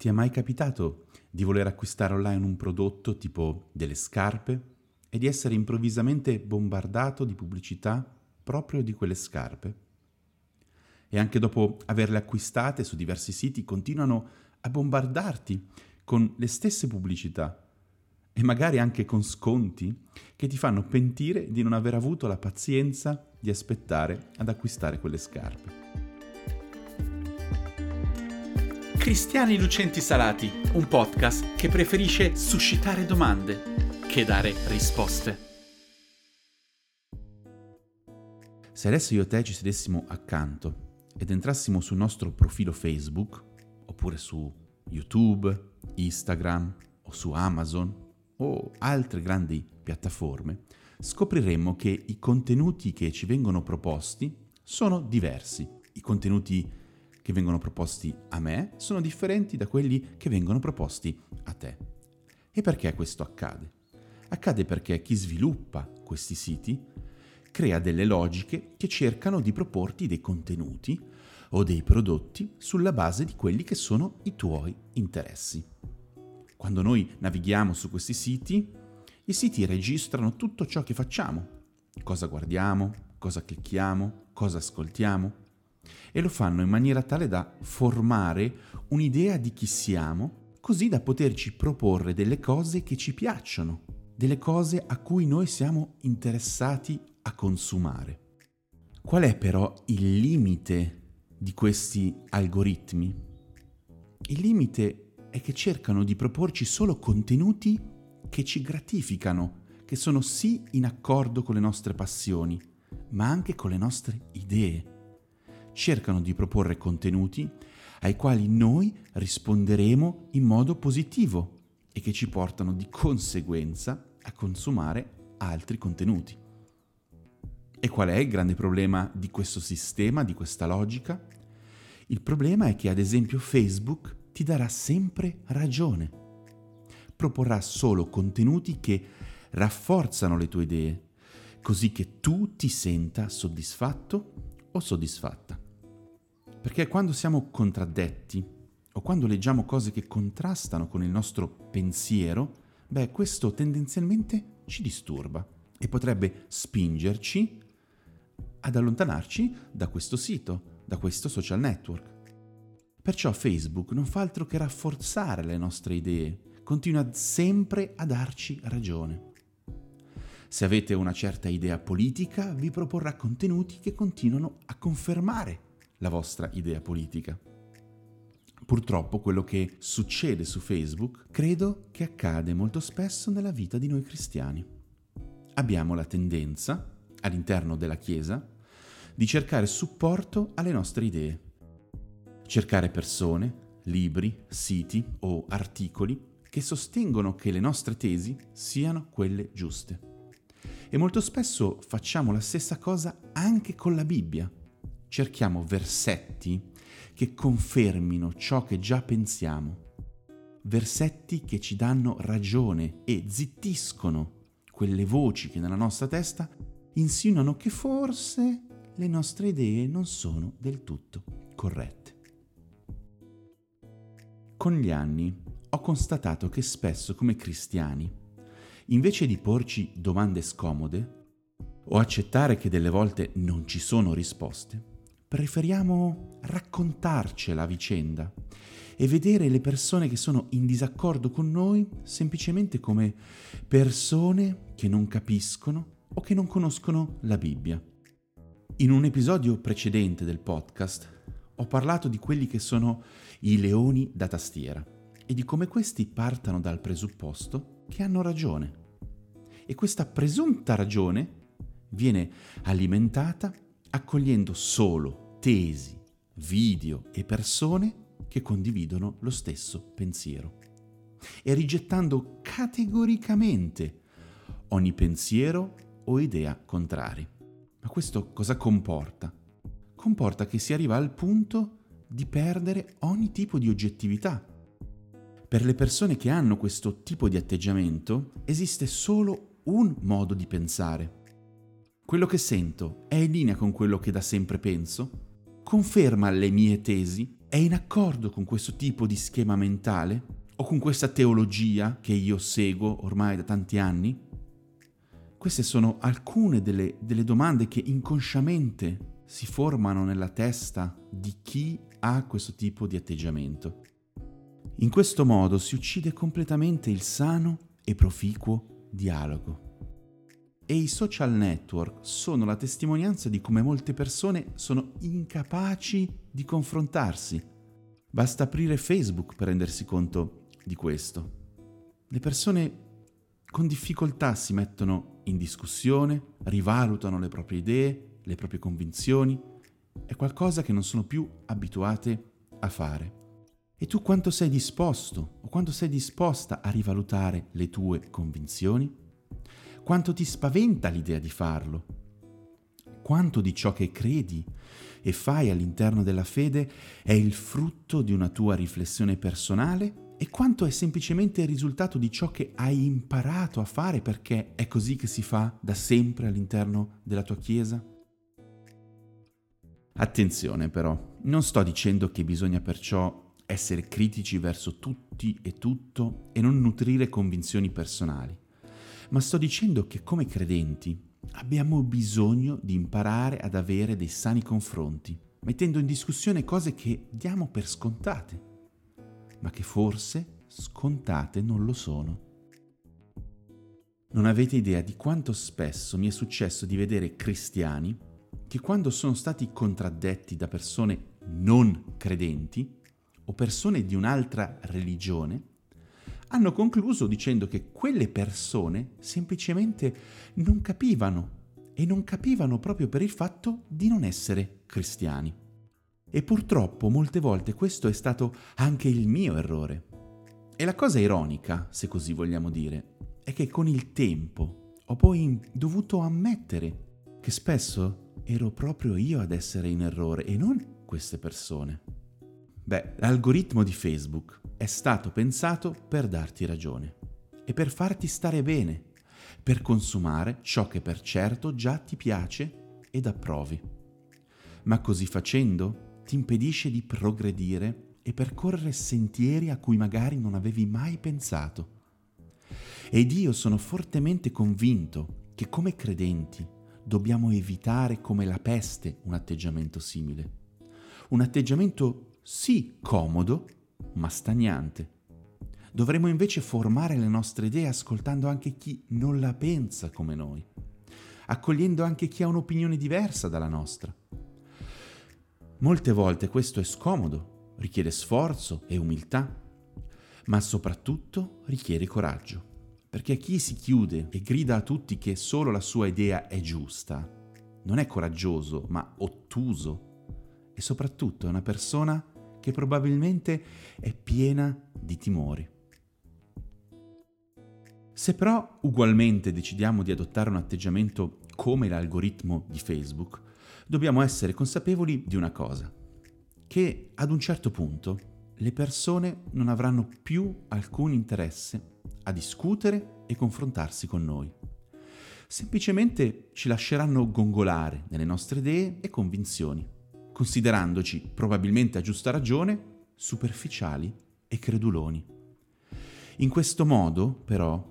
Ti è mai capitato di voler acquistare online un prodotto tipo delle scarpe e di essere improvvisamente bombardato di pubblicità proprio di quelle scarpe? E anche dopo averle acquistate su diversi siti continuano a bombardarti con le stesse pubblicità e magari anche con sconti che ti fanno pentire di non aver avuto la pazienza di aspettare ad acquistare quelle scarpe. Cristiani Lucenti Salati, un podcast che preferisce suscitare domande che dare risposte. Se adesso io e te ci sedessimo accanto ed entrassimo sul nostro profilo Facebook, oppure su YouTube, Instagram o su Amazon o altre grandi piattaforme, scopriremmo che i contenuti che ci vengono proposti sono diversi. I contenuti che vengono proposti a me sono differenti da quelli che vengono proposti a te. E perché questo accade? Accade perché chi sviluppa questi siti crea delle logiche che cercano di proporti dei contenuti o dei prodotti sulla base di quelli che sono i tuoi interessi. Quando noi navighiamo su questi siti, i siti registrano tutto ciò che facciamo, cosa guardiamo, cosa clicchiamo, cosa ascoltiamo, e lo fanno in maniera tale da formare un'idea di chi siamo, così da poterci proporre delle cose che ci piacciono, delle cose a cui noi siamo interessati a consumare. Qual è però il limite di questi algoritmi? Il limite è che cercano di proporci solo contenuti che ci gratificano, che sono sì in accordo con le nostre passioni, ma anche con le nostre idee cercano di proporre contenuti ai quali noi risponderemo in modo positivo e che ci portano di conseguenza a consumare altri contenuti. E qual è il grande problema di questo sistema, di questa logica? Il problema è che ad esempio Facebook ti darà sempre ragione. Proporrà solo contenuti che rafforzano le tue idee, così che tu ti senta soddisfatto o soddisfatta. Perché quando siamo contraddetti o quando leggiamo cose che contrastano con il nostro pensiero, beh, questo tendenzialmente ci disturba e potrebbe spingerci ad allontanarci da questo sito, da questo social network. Perciò Facebook non fa altro che rafforzare le nostre idee, continua sempre a darci ragione. Se avete una certa idea politica, vi proporrà contenuti che continuano a confermare la vostra idea politica. Purtroppo quello che succede su Facebook credo che accade molto spesso nella vita di noi cristiani. Abbiamo la tendenza, all'interno della Chiesa, di cercare supporto alle nostre idee. Cercare persone, libri, siti o articoli che sostengono che le nostre tesi siano quelle giuste. E molto spesso facciamo la stessa cosa anche con la Bibbia. Cerchiamo versetti che confermino ciò che già pensiamo. Versetti che ci danno ragione e zittiscono quelle voci che nella nostra testa insinuano che forse le nostre idee non sono del tutto corrette. Con gli anni ho constatato che spesso come cristiani invece di porci domande scomode o accettare che delle volte non ci sono risposte, preferiamo raccontarcela a vicenda e vedere le persone che sono in disaccordo con noi semplicemente come persone che non capiscono o che non conoscono la Bibbia. In un episodio precedente del podcast ho parlato di quelli che sono i leoni da tastiera e di come questi partano dal presupposto che hanno ragione e questa presunta ragione viene alimentata accogliendo solo tesi, video e persone che condividono lo stesso pensiero e rigettando categoricamente ogni pensiero o idea contrari. Ma questo cosa comporta? Comporta che si arriva al punto di perdere ogni tipo di oggettività. Per le persone che hanno questo tipo di atteggiamento esiste solo un modo di pensare. Quello che sento è in linea con quello che da sempre penso? Conferma le mie tesi? è in accordo con questo tipo di schema mentale o con questa teologia che io seguo ormai da tanti anni? Queste sono alcune delle, delle domande che inconsciamente si formano nella testa di chi ha questo tipo di atteggiamento. In questo modo si uccide completamente il sano e proficuo dialogo. E i social network sono la testimonianza di come molte persone sono incapaci di confrontarsi. Basta aprire Facebook per rendersi conto di questo. Le persone con difficoltà si mettono in discussione, rivalutano le proprie idee, le proprie convinzioni. È qualcosa che non sono più abituate a fare. E tu quanto sei disposto o quanto sei disposta a rivalutare le tue convinzioni? Quanto ti spaventa l'idea di farlo? Quanto di ciò che credi e fai all'interno della fede è il frutto di una tua riflessione personale e quanto è semplicemente il risultato di ciò che hai imparato a fare perché è così che si fa da sempre all'interno della tua Chiesa? Attenzione però, non sto dicendo che bisogna perciò essere critici verso tutti e tutto e non nutrire convinzioni personali, ma sto dicendo che come credenti abbiamo bisogno di imparare ad avere dei sani confronti, mettendo in discussione cose che diamo per scontate, ma che forse scontate non lo sono. Non avete idea di quanto spesso mi è successo di vedere cristiani che quando sono stati contraddetti da persone non credenti, o persone di un'altra religione hanno concluso dicendo che quelle persone semplicemente non capivano e non capivano proprio per il fatto di non essere cristiani. E purtroppo molte volte questo è stato anche il mio errore. E la cosa ironica, se così vogliamo dire, è che con il tempo ho poi dovuto ammettere che spesso ero proprio io ad essere in errore e non queste persone. Beh, l'algoritmo di Facebook è stato pensato per darti ragione e per farti stare bene, per consumare ciò che per certo già ti piace ed approvi. Ma così facendo ti impedisce di progredire e percorrere sentieri a cui magari non avevi mai pensato. Ed io sono fortemente convinto che come credenti dobbiamo evitare come la peste un atteggiamento simile. Un atteggiamento sì comodo, ma stagnante. Dovremmo invece formare le nostre idee ascoltando anche chi non la pensa come noi, accogliendo anche chi ha un'opinione diversa dalla nostra. Molte volte questo è scomodo, richiede sforzo e umiltà, ma soprattutto richiede coraggio, perché chi si chiude e grida a tutti che solo la sua idea è giusta, non è coraggioso, ma ottuso e soprattutto è una persona che probabilmente è piena di timori. Se però ugualmente decidiamo di adottare un atteggiamento come l'algoritmo di Facebook, dobbiamo essere consapevoli di una cosa, che ad un certo punto le persone non avranno più alcun interesse a discutere e confrontarsi con noi. Semplicemente ci lasceranno gongolare nelle nostre idee e convinzioni considerandoci, probabilmente a giusta ragione, superficiali e creduloni. In questo modo, però,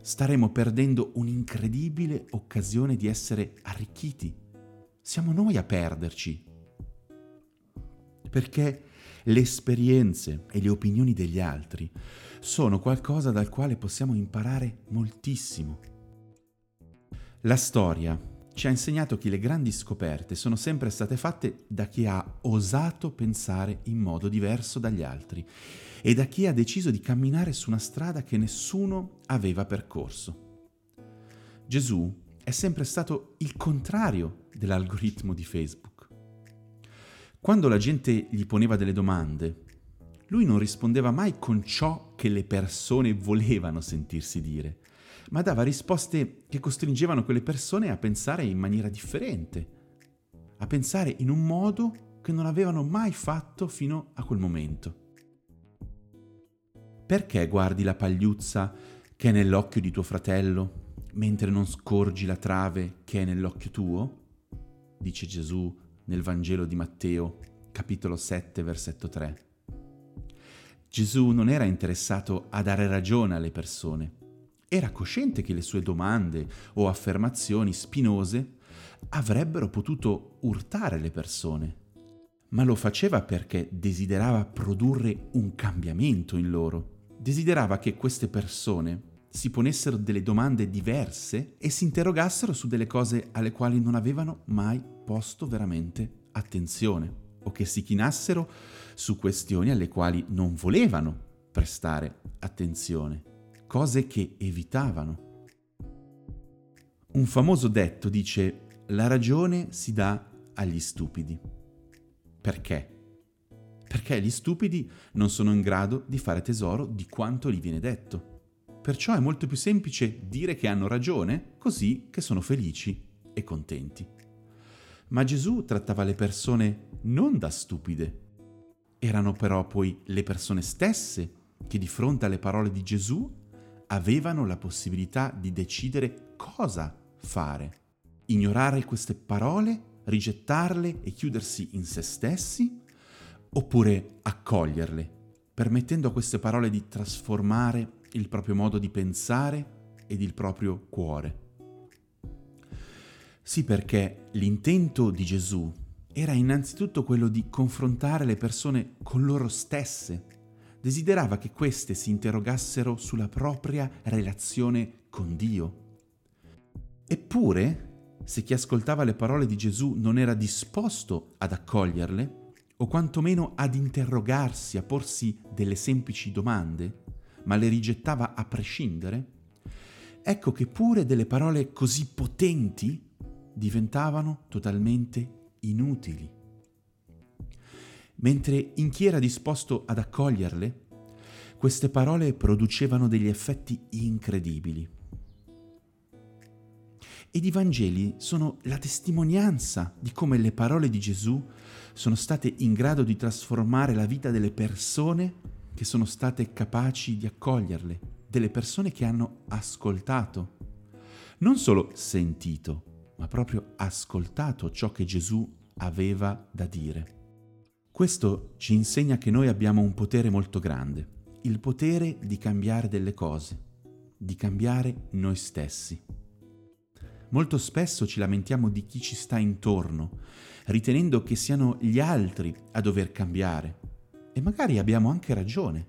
staremo perdendo un'incredibile occasione di essere arricchiti. Siamo noi a perderci. Perché le esperienze e le opinioni degli altri sono qualcosa dal quale possiamo imparare moltissimo. La storia ci ha insegnato che le grandi scoperte sono sempre state fatte da chi ha osato pensare in modo diverso dagli altri e da chi ha deciso di camminare su una strada che nessuno aveva percorso. Gesù è sempre stato il contrario dell'algoritmo di Facebook. Quando la gente gli poneva delle domande, lui non rispondeva mai con ciò che le persone volevano sentirsi dire, ma dava risposte che costringevano quelle persone a pensare in maniera differente, a pensare in un modo che non avevano mai fatto fino a quel momento. Perché guardi la pagliuzza che è nell'occhio di tuo fratello, mentre non scorgi la trave che è nell'occhio tuo? dice Gesù nel Vangelo di Matteo, capitolo 7, versetto 3. Gesù non era interessato a dare ragione alle persone, era cosciente che le sue domande o affermazioni spinose avrebbero potuto urtare le persone, ma lo faceva perché desiderava produrre un cambiamento in loro. Desiderava che queste persone si ponessero delle domande diverse e si interrogassero su delle cose alle quali non avevano mai posto veramente attenzione o che si chinassero su questioni alle quali non volevano prestare attenzione cose che evitavano. Un famoso detto dice la ragione si dà agli stupidi. Perché? Perché gli stupidi non sono in grado di fare tesoro di quanto gli viene detto. Perciò è molto più semplice dire che hanno ragione, così che sono felici e contenti. Ma Gesù trattava le persone non da stupide. Erano però poi le persone stesse che di fronte alle parole di Gesù avevano la possibilità di decidere cosa fare. Ignorare queste parole, rigettarle e chiudersi in se stessi, oppure accoglierle, permettendo a queste parole di trasformare il proprio modo di pensare ed il proprio cuore. Sì, perché l'intento di Gesù era innanzitutto quello di confrontare le persone con loro stesse, desiderava che queste si interrogassero sulla propria relazione con Dio. Eppure, se chi ascoltava le parole di Gesù non era disposto ad accoglierle, o quantomeno ad interrogarsi, a porsi delle semplici domande, ma le rigettava a prescindere, ecco che pure delle parole così potenti diventavano totalmente inutili mentre in chi era disposto ad accoglierle, queste parole producevano degli effetti incredibili. Ed i Vangeli sono la testimonianza di come le parole di Gesù sono state in grado di trasformare la vita delle persone che sono state capaci di accoglierle, delle persone che hanno ascoltato, non solo sentito, ma proprio ascoltato ciò che Gesù aveva da dire. Questo ci insegna che noi abbiamo un potere molto grande, il potere di cambiare delle cose, di cambiare noi stessi. Molto spesso ci lamentiamo di chi ci sta intorno, ritenendo che siano gli altri a dover cambiare. E magari abbiamo anche ragione,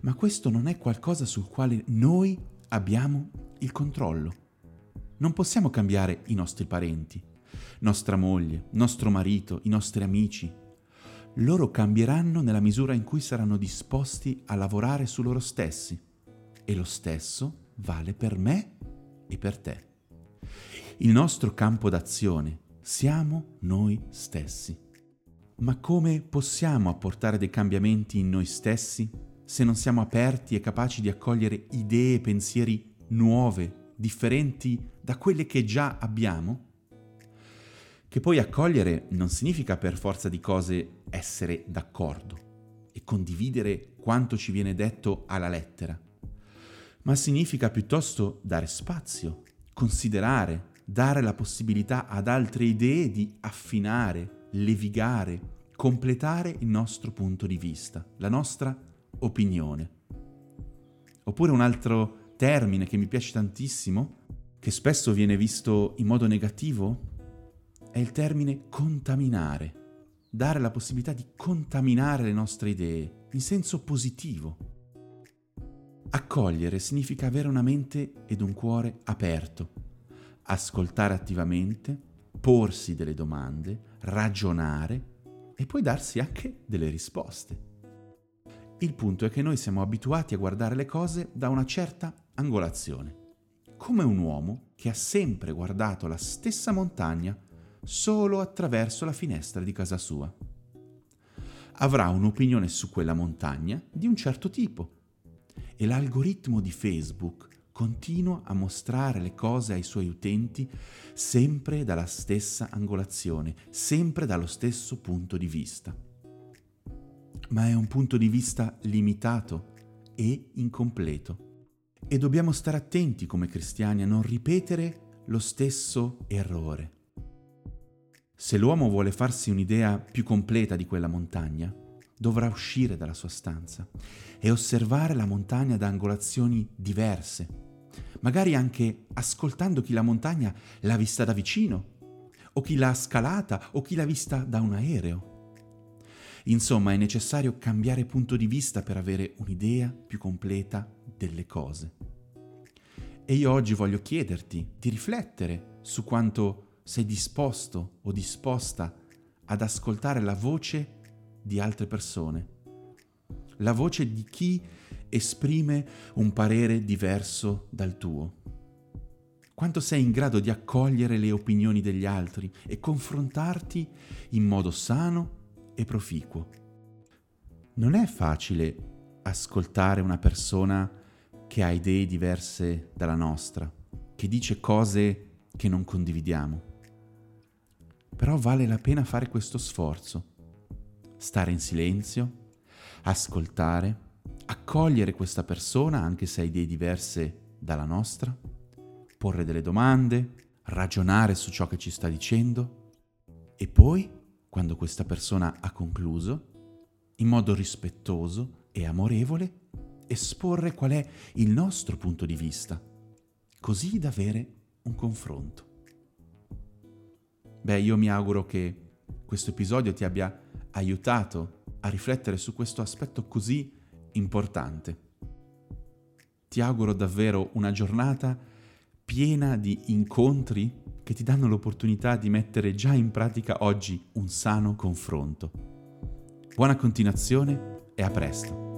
ma questo non è qualcosa sul quale noi abbiamo il controllo. Non possiamo cambiare i nostri parenti, nostra moglie, nostro marito, i nostri amici, loro cambieranno nella misura in cui saranno disposti a lavorare su loro stessi. E lo stesso vale per me e per te. Il nostro campo d'azione siamo noi stessi. Ma come possiamo apportare dei cambiamenti in noi stessi se non siamo aperti e capaci di accogliere idee e pensieri nuove, differenti da quelle che già abbiamo? Che poi accogliere non significa per forza di cose essere d'accordo e condividere quanto ci viene detto alla lettera, ma significa piuttosto dare spazio, considerare, dare la possibilità ad altre idee di affinare, levigare, completare il nostro punto di vista, la nostra opinione. Oppure un altro termine che mi piace tantissimo, che spesso viene visto in modo negativo, è il termine contaminare, dare la possibilità di contaminare le nostre idee in senso positivo. Accogliere significa avere una mente ed un cuore aperto, ascoltare attivamente, porsi delle domande, ragionare e poi darsi anche delle risposte. Il punto è che noi siamo abituati a guardare le cose da una certa angolazione, come un uomo che ha sempre guardato la stessa montagna solo attraverso la finestra di casa sua. Avrà un'opinione su quella montagna di un certo tipo e l'algoritmo di Facebook continua a mostrare le cose ai suoi utenti sempre dalla stessa angolazione, sempre dallo stesso punto di vista. Ma è un punto di vista limitato e incompleto. E dobbiamo stare attenti come cristiani a non ripetere lo stesso errore Se l'uomo vuole farsi un'idea più completa di quella montagna, dovrà uscire dalla sua stanza e osservare la montagna da angolazioni diverse, magari anche ascoltando chi la montagna l'ha vista da vicino, o chi l'ha scalata, o chi l'ha vista da un aereo. Insomma, è necessario cambiare punto di vista per avere un'idea più completa delle cose. E io oggi voglio chiederti di riflettere su quanto sei disposto o disposta ad ascoltare la voce di altre persone, la voce di chi esprime un parere diverso dal tuo. Quanto sei in grado di accogliere le opinioni degli altri e confrontarti in modo sano e proficuo. Non è facile ascoltare una persona che ha idee diverse dalla nostra, che dice cose che non condividiamo. Però vale la pena fare questo sforzo, stare in silenzio, ascoltare, accogliere questa persona anche se ha idee diverse dalla nostra, porre delle domande, ragionare su ciò che ci sta dicendo e poi quando questa persona ha concluso, in modo rispettoso e amorevole, esporre qual è il nostro punto di vista, così da avere un confronto. Beh, io mi auguro che questo episodio ti abbia aiutato a riflettere su questo aspetto così importante. Ti auguro davvero una giornata piena di incontri che ti danno l'opportunità di mettere già in pratica oggi un sano confronto. Buona continuazione e a presto!